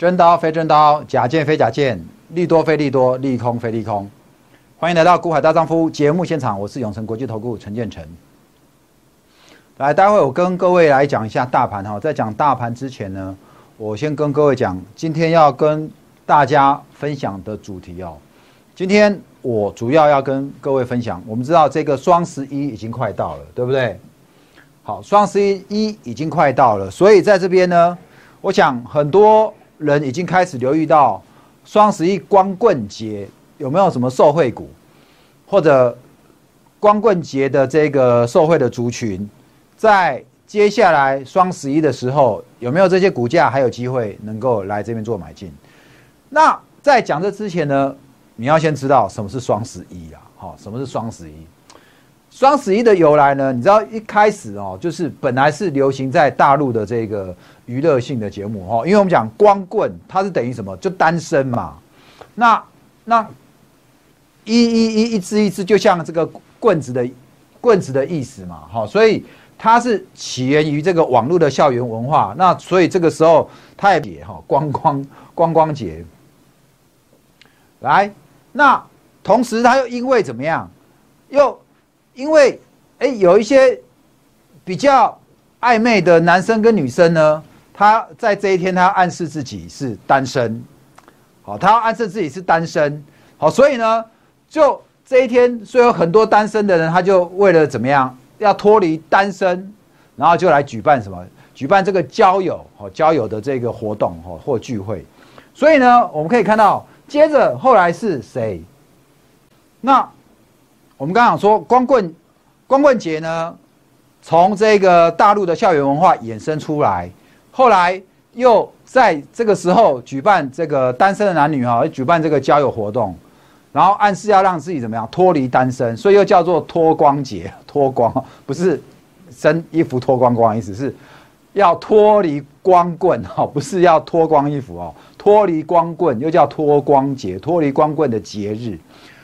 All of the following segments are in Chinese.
真刀非真刀，假剑非假剑，利多非利多，利空非利空。欢迎来到《股海大丈夫》节目现场，我是永诚国际投顾陈建成。来，待会我跟各位来讲一下大盘哈。在讲大盘之前呢，我先跟各位讲，今天要跟大家分享的主题哦。今天我主要要跟各位分享，我们知道这个双十一已经快到了，对不对？好，双十一已经快到了，所以在这边呢，我想很多。人已经开始留意到双十一光棍节有没有什么受贿股，或者光棍节的这个受贿的族群，在接下来双十一的时候有没有这些股价还有机会能够来这边做买进？那在讲这之前呢，你要先知道什么是双十一啊？好，什么是双十一？双十一的由来呢？你知道一开始哦，就是本来是流行在大陆的这个娱乐性的节目哦，因为我们讲光棍，它是等于什么？就单身嘛。那那一一一一支一支，就像这个棍子的棍子的意思嘛。哈，所以它是起源于这个网络的校园文化。那所以这个时候它也哈光光光光节来。那同时它又因为怎么样又？因为，哎，有一些比较暧昧的男生跟女生呢，他在这一天他暗示自己是单身，好，他暗示自己是单身，好，所以呢，就这一天，所以有很多单身的人，他就为了怎么样，要脱离单身，然后就来举办什么，举办这个交友，好，交友的这个活动，哦，或聚会，所以呢，我们可以看到，接着后来是谁？那。我们刚刚说光棍，光棍节呢，从这个大陆的校园文化衍生出来，后来又在这个时候举办这个单身的男女哈，举办这个交友活动，然后暗示要让自己怎么样脱离单身，所以又叫做脱光节，脱光不是身衣服脱光光意思是要脱离光棍哈，不是要脱光衣服哦，脱离光棍又叫脱光节，脱离光棍的节日。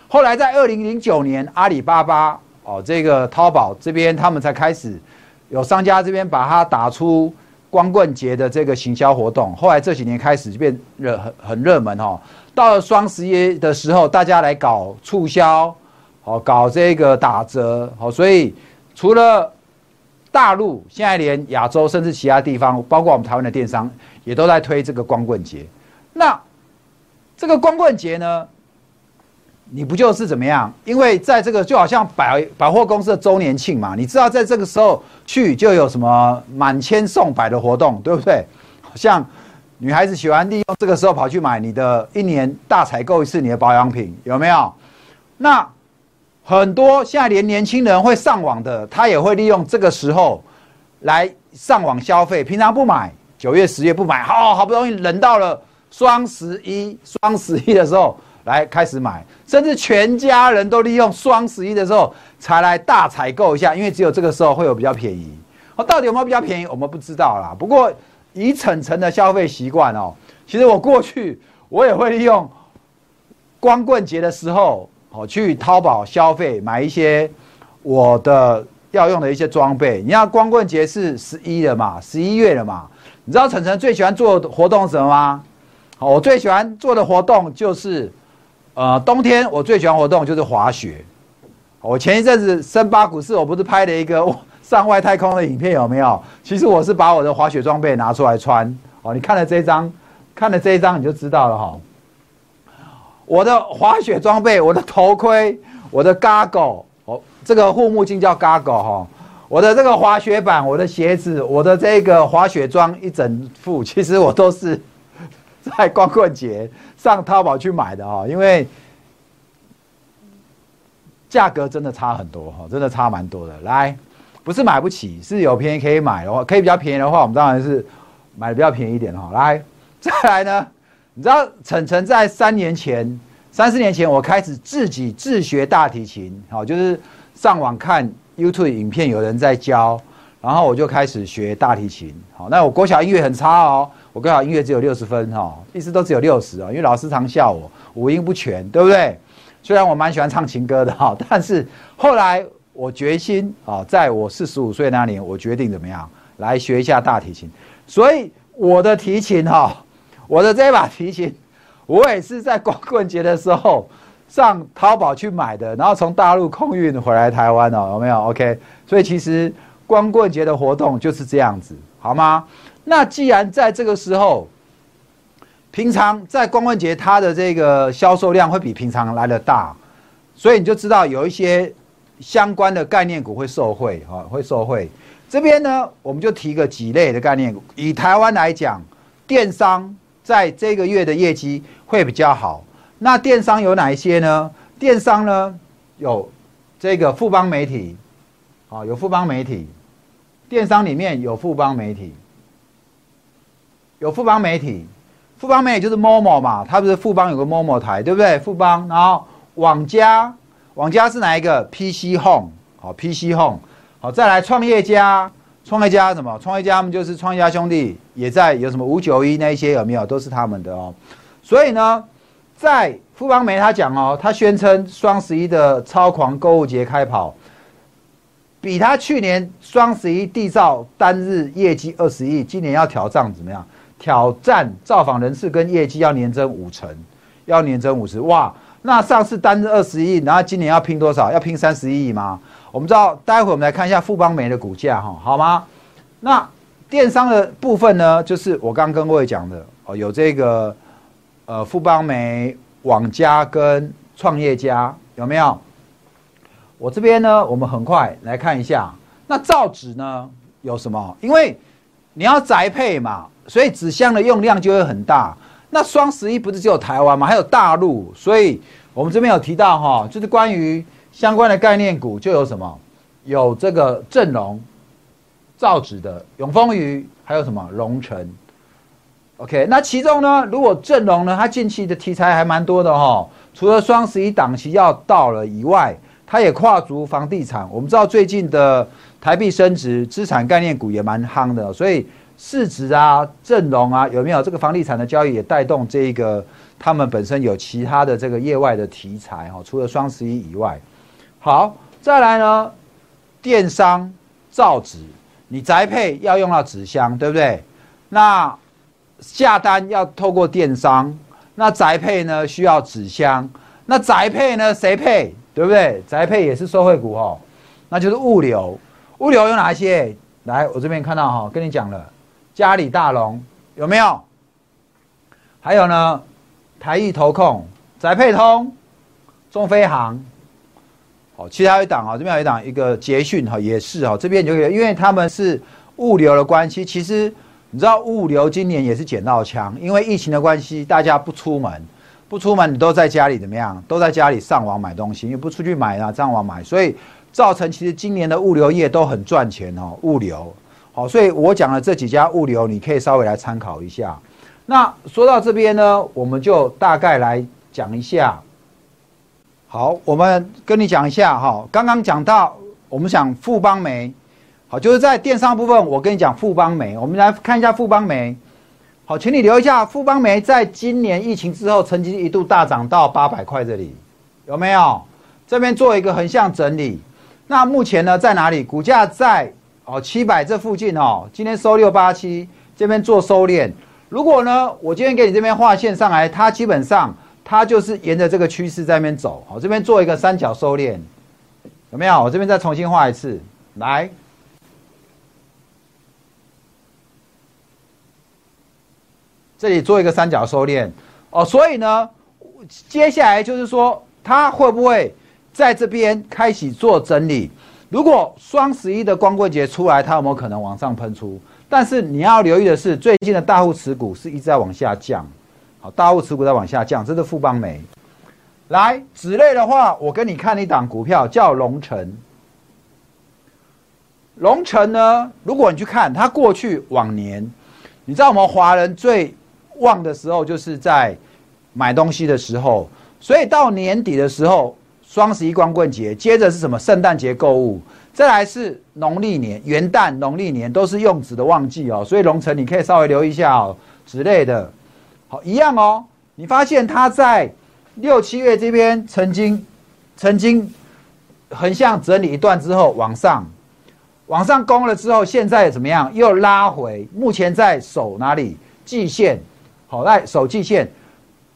后来在二零零九年，阿里巴巴哦，这个淘宝这边他们才开始有商家这边把它打出光棍节的这个行销活动。后来这几年开始就变热很很热门哦。到了双十一的时候，大家来搞促销，哦，搞这个打折，好，所以除了大陆，现在连亚洲甚至其他地方，包括我们台湾的电商也都在推这个光棍节。那这个光棍节呢？你不就是怎么样？因为在这个就好像百百货公司的周年庆嘛，你知道在这个时候去就有什么满千送百的活动，对不对？好像女孩子喜欢利用这个时候跑去买你的一年大采购一次你的保养品，有没有？那很多现在连年轻人会上网的，他也会利用这个时候来上网消费。平常不买，九月十月不买，好好不容易忍到了双十一，双十一的时候。来开始买，甚至全家人都利用双十一的时候才来大采购一下，因为只有这个时候会有比较便宜。哦，到底有没有比较便宜，我们不知道啦。不过以晨晨的消费习惯哦，其实我过去我也会利用光棍节的时候哦去淘宝消费，买一些我的要用的一些装备。你看光棍节是十一了嘛，十一月了嘛，你知道晨晨最喜欢做活动什么吗？好，我最喜欢做的活动就是。呃，冬天我最喜欢活动就是滑雪。我前一阵子深巴股市，我不是拍了一个上外太空的影片，有没有？其实我是把我的滑雪装备拿出来穿。哦，你看了这张，看了这一张你就知道了哈。我的滑雪装备，我的头盔，我的 goggle，哦，这个护目镜叫 goggle 哈。我的这个滑雪板，我的鞋子，我的这个滑雪装一整副，其实我都是。在光棍节上淘宝去买的哈，因为价格真的差很多哈，真的差蛮多的。来，不是买不起，是有便宜可以买的话，可以比较便宜的话，我们当然是买的比较便宜一点哈。来，再来呢，你知道晨晨在三年前、三四年前，我开始自己自学大提琴，好，就是上网看 YouTube 影片，有人在教。然后我就开始学大提琴，好，那我国小音乐很差哦，我刚好音乐只有六十分哈，一直都只有六十哦，因为老师常笑我五音不全，对不对？虽然我蛮喜欢唱情歌的哈，但是后来我决心啊，在我四十五岁那年，我决定怎么样来学一下大提琴。所以我的提琴哈，我的这把提琴，我也是在光棍节的时候上淘宝去买的，然后从大陆空运回来台湾哦，有没有？OK，所以其实光棍节的活动就是这样子，好吗？那既然在这个时候，平常在光棍节它的这个销售量会比平常来的大，所以你就知道有一些相关的概念股会受惠，哈，会受惠。这边呢，我们就提个几类的概念股。以台湾来讲，电商在这个月的业绩会比较好。那电商有哪一些呢？电商呢有这个富邦媒体，啊，有富邦媒体。电商里面有富邦媒体，有富邦媒体，富邦媒体就是 Momo 嘛，它不是富邦有个 Momo 台，对不对？富邦，然后网家，网家是哪一个？PC Home，好，PC Home。好，再来创业家，创业家什么？创业家他们就是创业家兄弟，也在有什么五九一那一些有没有？都是他们的哦。所以呢，在富邦媒他讲哦，他宣称双十一的超狂购物节开跑，比他去年双十一缔造单日业绩二十亿，今年要挑战怎么样？挑战造访人次跟业绩要年增五成，要年增五十哇！那上次单日二十亿，然后今年要拼多少？要拼三十亿吗？我们知道，待会我们来看一下富邦煤的股价，哈，好吗？那电商的部分呢，就是我刚跟各位讲的哦，有这个呃富邦煤、网家跟创业家，有没有？我这边呢，我们很快来看一下。那造纸呢有什么？因为你要宅配嘛，所以纸箱的用量就会很大。那双十一不是只有台湾吗，还有大陆，所以我们这边有提到哈，就是关于。相关的概念股就有什么？有这个正隆、造纸的永丰余，还有什么龙城？OK，那其中呢，如果正隆呢，它近期的题材还蛮多的哈。除了双十一档期要到了以外，它也跨足房地产。我们知道最近的台币升值，资产概念股也蛮夯的，所以市值啊、正隆啊，有没有这个房地产的交易也带动这个他们本身有其他的这个业外的题材哈。除了双十一以外。好，再来呢，电商造纸，你宅配要用到纸箱，对不对？那下单要透过电商，那宅配呢需要纸箱，那宅配呢谁配？对不对？宅配也是收汇股哦，那就是物流，物流有哪一些？来，我这边看到哈，跟你讲了，嘉里大龙有没有？还有呢，台艺投控、宅配通、中飞航。哦，其他一档啊，这边有一档一个捷讯哈，也是哈，这边就可以，因为他们是物流的关系，其实你知道物流今年也是捡到枪，因为疫情的关系，大家不出门，不出门你都在家里怎么样？都在家里上网买东西，因为不出去买啊，上网买，所以造成其实今年的物流业都很赚钱哦，物流好，所以我讲的这几家物流，你可以稍微来参考一下。那说到这边呢，我们就大概来讲一下。好，我们跟你讲一下哈。刚刚讲到，我们讲富邦煤，好，就是在电商部分，我跟你讲富邦煤。我们来看一下富邦煤。好，请你留一下，富邦煤在今年疫情之后，曾经一度大涨到八百块这里，有没有？这边做一个横向整理。那目前呢，在哪里？股价在哦七百这附近哦。今天收六八七，这边做收敛。如果呢，我今天给你这边画线上来，它基本上。它就是沿着这个趋势在那边走，好，这边做一个三角收敛，有没有？我这边再重新画一次，来，这里做一个三角收敛，哦，所以呢，接下来就是说，它会不会在这边开始做整理？如果双十一的光棍节出来，它有没有可能往上喷出？但是你要留意的是，最近的大户持股是一直在往下降。好大户持股在往下降，这是富邦煤。来，纸类的话，我跟你看一档股票叫龙城。龙城呢，如果你去看它过去往年，你知道我们华人最旺的时候就是在买东西的时候，所以到年底的时候，双十一光棍节，接着是什么？圣诞节购物，再来是农历年元旦，农历年都是用纸的旺季哦。所以龙城你可以稍微留意一下哦，之类的。好，一样哦。你发现它在六七月这边曾经曾经横向整理一段之后往上往上攻了之后，现在怎么样？又拉回，目前在守哪里？季线好来守季线，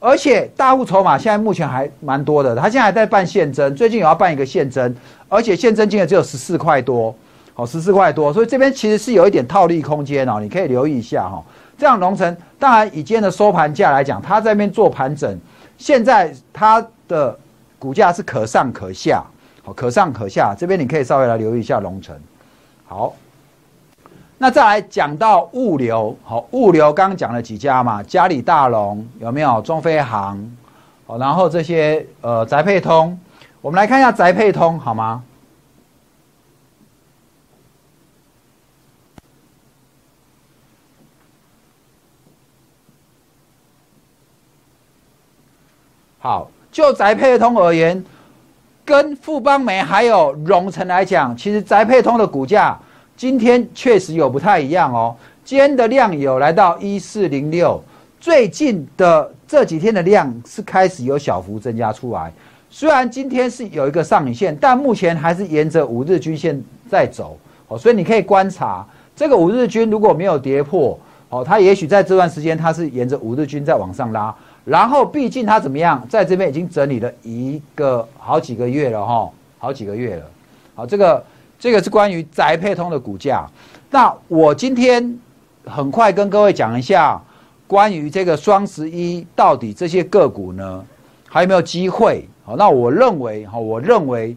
而且大户筹码现在目前还蛮多的，他现在还在办现增，最近有要办一个现增，而且现增金额只有十四块多，好十四块多，所以这边其实是有一点套利空间哦，你可以留意一下哈。这样龙城当然以今天的收盘价来讲，它这边做盘整，现在它的股价是可上可下，好可上可下，这边你可以稍微来留意一下龙城，好。那再来讲到物流，好，物流刚刚讲了几家嘛，嘉里大龙有没有？中飞航，好，然后这些呃宅配通，我们来看一下宅配通好吗？好，就宅配通而言，跟富邦煤还有荣成来讲，其实宅配通的股价。今天确实有不太一样哦，今天的量有来到一四零六，最近的这几天的量是开始有小幅增加出来。虽然今天是有一个上影线，但目前还是沿着五日均线在走哦，所以你可以观察这个五日均如果没有跌破哦，它也许在这段时间它是沿着五日均在往上拉，然后毕竟它怎么样，在这边已经整理了一个好几个月了哈，好几个月了，好这个。这个是关于宅配通的股价。那我今天很快跟各位讲一下，关于这个双十一到底这些个股呢，还有没有机会？好，那我认为，哈，我认为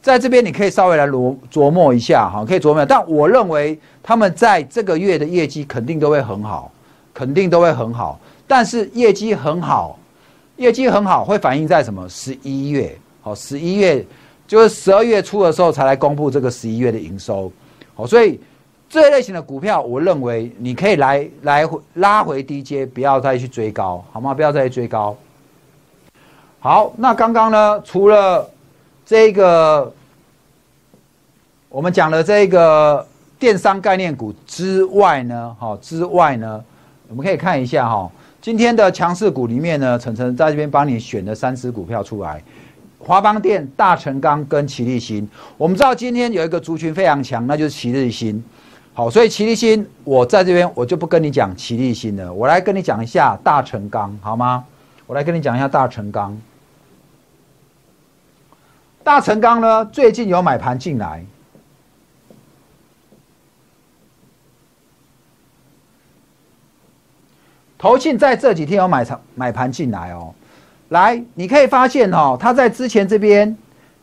在这边你可以稍微来琢琢磨一下，哈，可以琢磨。但我认为他们在这个月的业绩肯定都会很好，肯定都会很好。但是业绩很好，业绩很好会反映在什么？十一月，好，十一月。就是十二月初的时候才来公布这个十一月的营收，好，所以这一类型的股票，我认为你可以来来拉回低阶，不要再去追高，好吗？不要再去追高。好，那刚刚呢，除了这个我们讲的这个电商概念股之外呢，好之外呢，我们可以看一下哈，今天的强势股里面呢，晨晨在这边帮你选了三只股票出来。华邦电、大成钢跟奇力新，我们知道今天有一个族群非常强，那就是奇力新。好，所以奇力新，我在这边我就不跟你讲奇力新了，我来跟你讲一下大成钢，好吗？我来跟你讲一下大成钢。大成钢呢，最近有买盘进来，投信在这几天有买场买盘进来哦。来，你可以发现哦，它在之前这边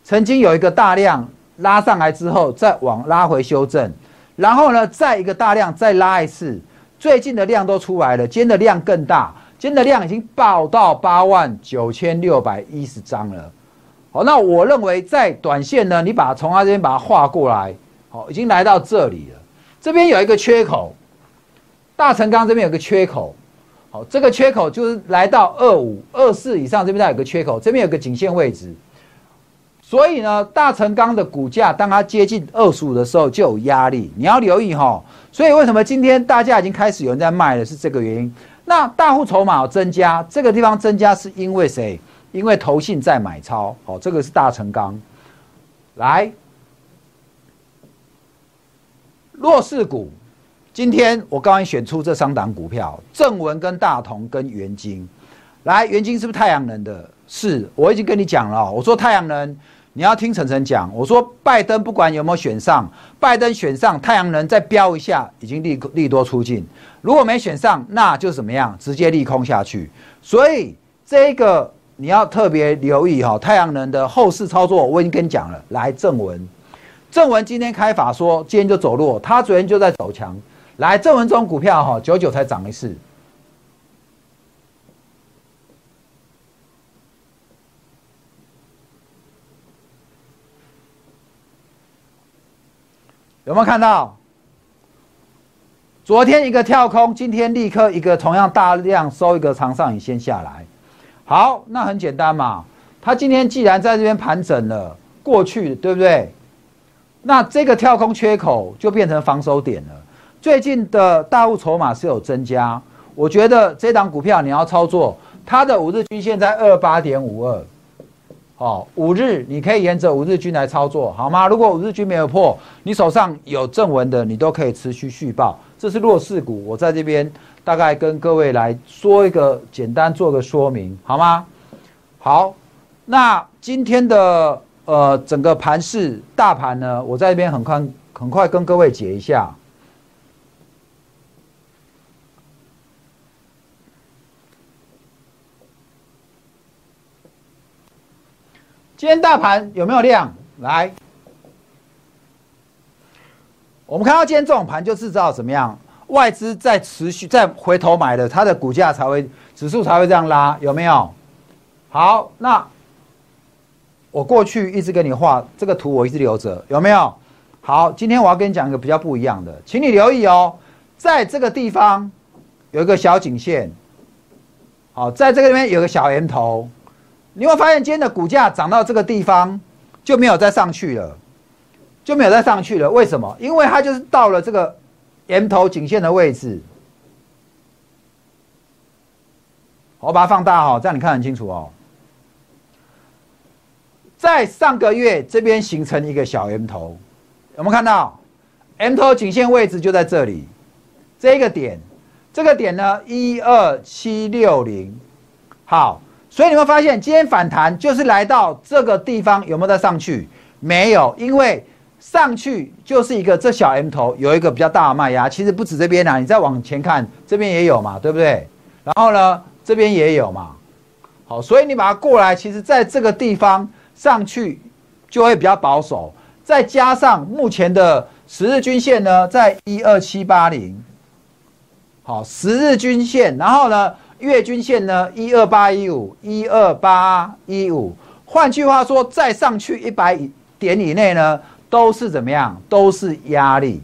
曾经有一个大量拉上来之后，再往拉回修正，然后呢，再一个大量再拉一次，最近的量都出来了，今天的量更大，今天的量已经爆到八万九千六百一十张了。好，那我认为在短线呢，你把它从它这边把它画过来，好，已经来到这里了，这边有一个缺口，大成钢这边有个缺口。好，这个缺口就是来到二五二四以上，这边它有个缺口，这边有个颈线位置，所以呢，大成钢的股价当它接近二十五的时候就有压力，你要留意哈。所以为什么今天大家已经开始有人在卖了，是这个原因。那大户筹码增加，这个地方增加是因为谁？因为投信在买超。好，这个是大成钢。来，弱势股。今天我刚刚选出这三档股票，正文跟大同跟元晶，来，元晶是不是太阳能的？是，我已经跟你讲了，我说太阳能，你要听晨晨讲，我说拜登不管有没有选上，拜登选上，太阳能再飙一下，已经利利多出尽；如果没选上，那就怎么样，直接利空下去。所以这个你要特别留意哈，太阳能的后市操作，我已经跟你讲了。来，正文，正文今天开法说，今天就走弱，他昨天就在走强。来，正文中股票哈，九九才涨一次，有没有看到？昨天一个跳空，今天立刻一个同样大量收一个长上影线下来。好，那很简单嘛，它今天既然在这边盘整了过去，对不对？那这个跳空缺口就变成防守点了。最近的大户筹码是有增加，我觉得这档股票你要操作，它的五日均线在二八点五二，好，五日你可以沿着五日均来操作，好吗？如果五日均没有破，你手上有正文的，你都可以持续续报，这是弱势股，我在这边大概跟各位来说一个简单做个说明，好吗？好，那今天的呃整个盘势大盘呢，我在这边很快很快跟各位解一下。今天大盘有没有量？来，我们看到今天这种盘，就是知道怎么样，外资在持续在回头买的，它的股价才会指数才会这样拉，有没有？好，那我过去一直给你画这个图，我一直留着，有没有？好，今天我要跟你讲一个比较不一样的，请你留意哦，在这个地方有一个小颈线，好，在这个里面有个小 M 头。你会发现今天的股价涨到这个地方就没有再上去了，就没有再上去了。为什么？因为它就是到了这个 M 头颈线的位置。我把它放大哈，这样你看很清楚哦。在上个月这边形成一个小 M 头，有没有看到？M 头颈线位置就在这里，这个点，这个点呢，一二七六零，好。所以你会发现，今天反弹就是来到这个地方，有没有再上去？没有，因为上去就是一个这小 M 头有一个比较大的卖压。其实不止这边啊，你再往前看，这边也有嘛，对不对？然后呢，这边也有嘛。好，所以你把它过来，其实在这个地方上去就会比较保守。再加上目前的十日均线呢，在一二七八零，好，十日均线，然后呢？月均线呢？一二八一五，一二八一五。换句话说，再上去一百点以内呢，都是怎么样？都是压力。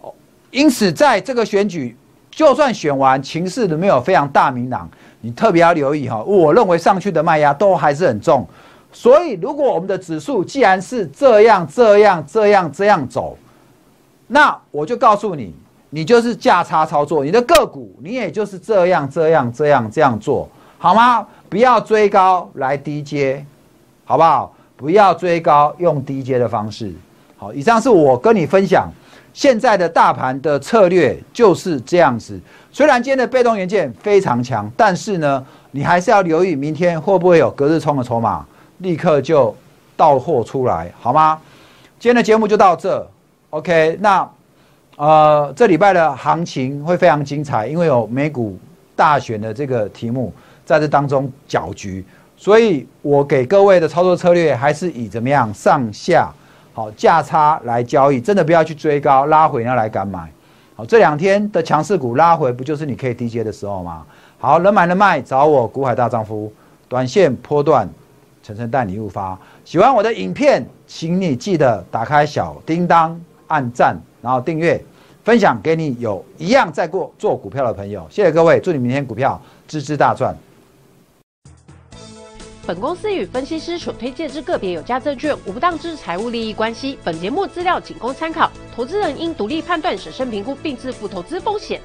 哦，因此在这个选举，就算选完，情势都没有非常大明朗，你特别要留意哈。我认为上去的卖压都还是很重，所以如果我们的指数既然是这样、这样、这样、这样走，那我就告诉你。你就是价差操作，你的个股你也就是这样这样这样这样做好吗？不要追高来低接，好不好？不要追高用低接的方式。好，以上是我跟你分享现在的大盘的策略就是这样子。虽然今天的被动元件非常强，但是呢，你还是要留意明天会不会有隔日冲的筹码，立刻就到货出来，好吗？今天的节目就到这，OK，那。呃，这礼拜的行情会非常精彩，因为有美股大选的这个题目在这当中搅局，所以我给各位的操作策略还是以怎么样上下好价差来交易，真的不要去追高，拉回要来敢买。好，这两天的强势股拉回，不就是你可以低接的时候吗？好，能买能卖，找我股海大丈夫，短线波段，晨晨带你入发。喜欢我的影片，请你记得打开小叮当，按赞，然后订阅。分享给你有一样在过做股票的朋友，谢谢各位，祝你明天股票支支大赚。本公司与分析师所推荐之个别有价证券无不当之财务利益关系，本节目资料仅供参考，投资人应独立判断、审慎评估并自负投资风险。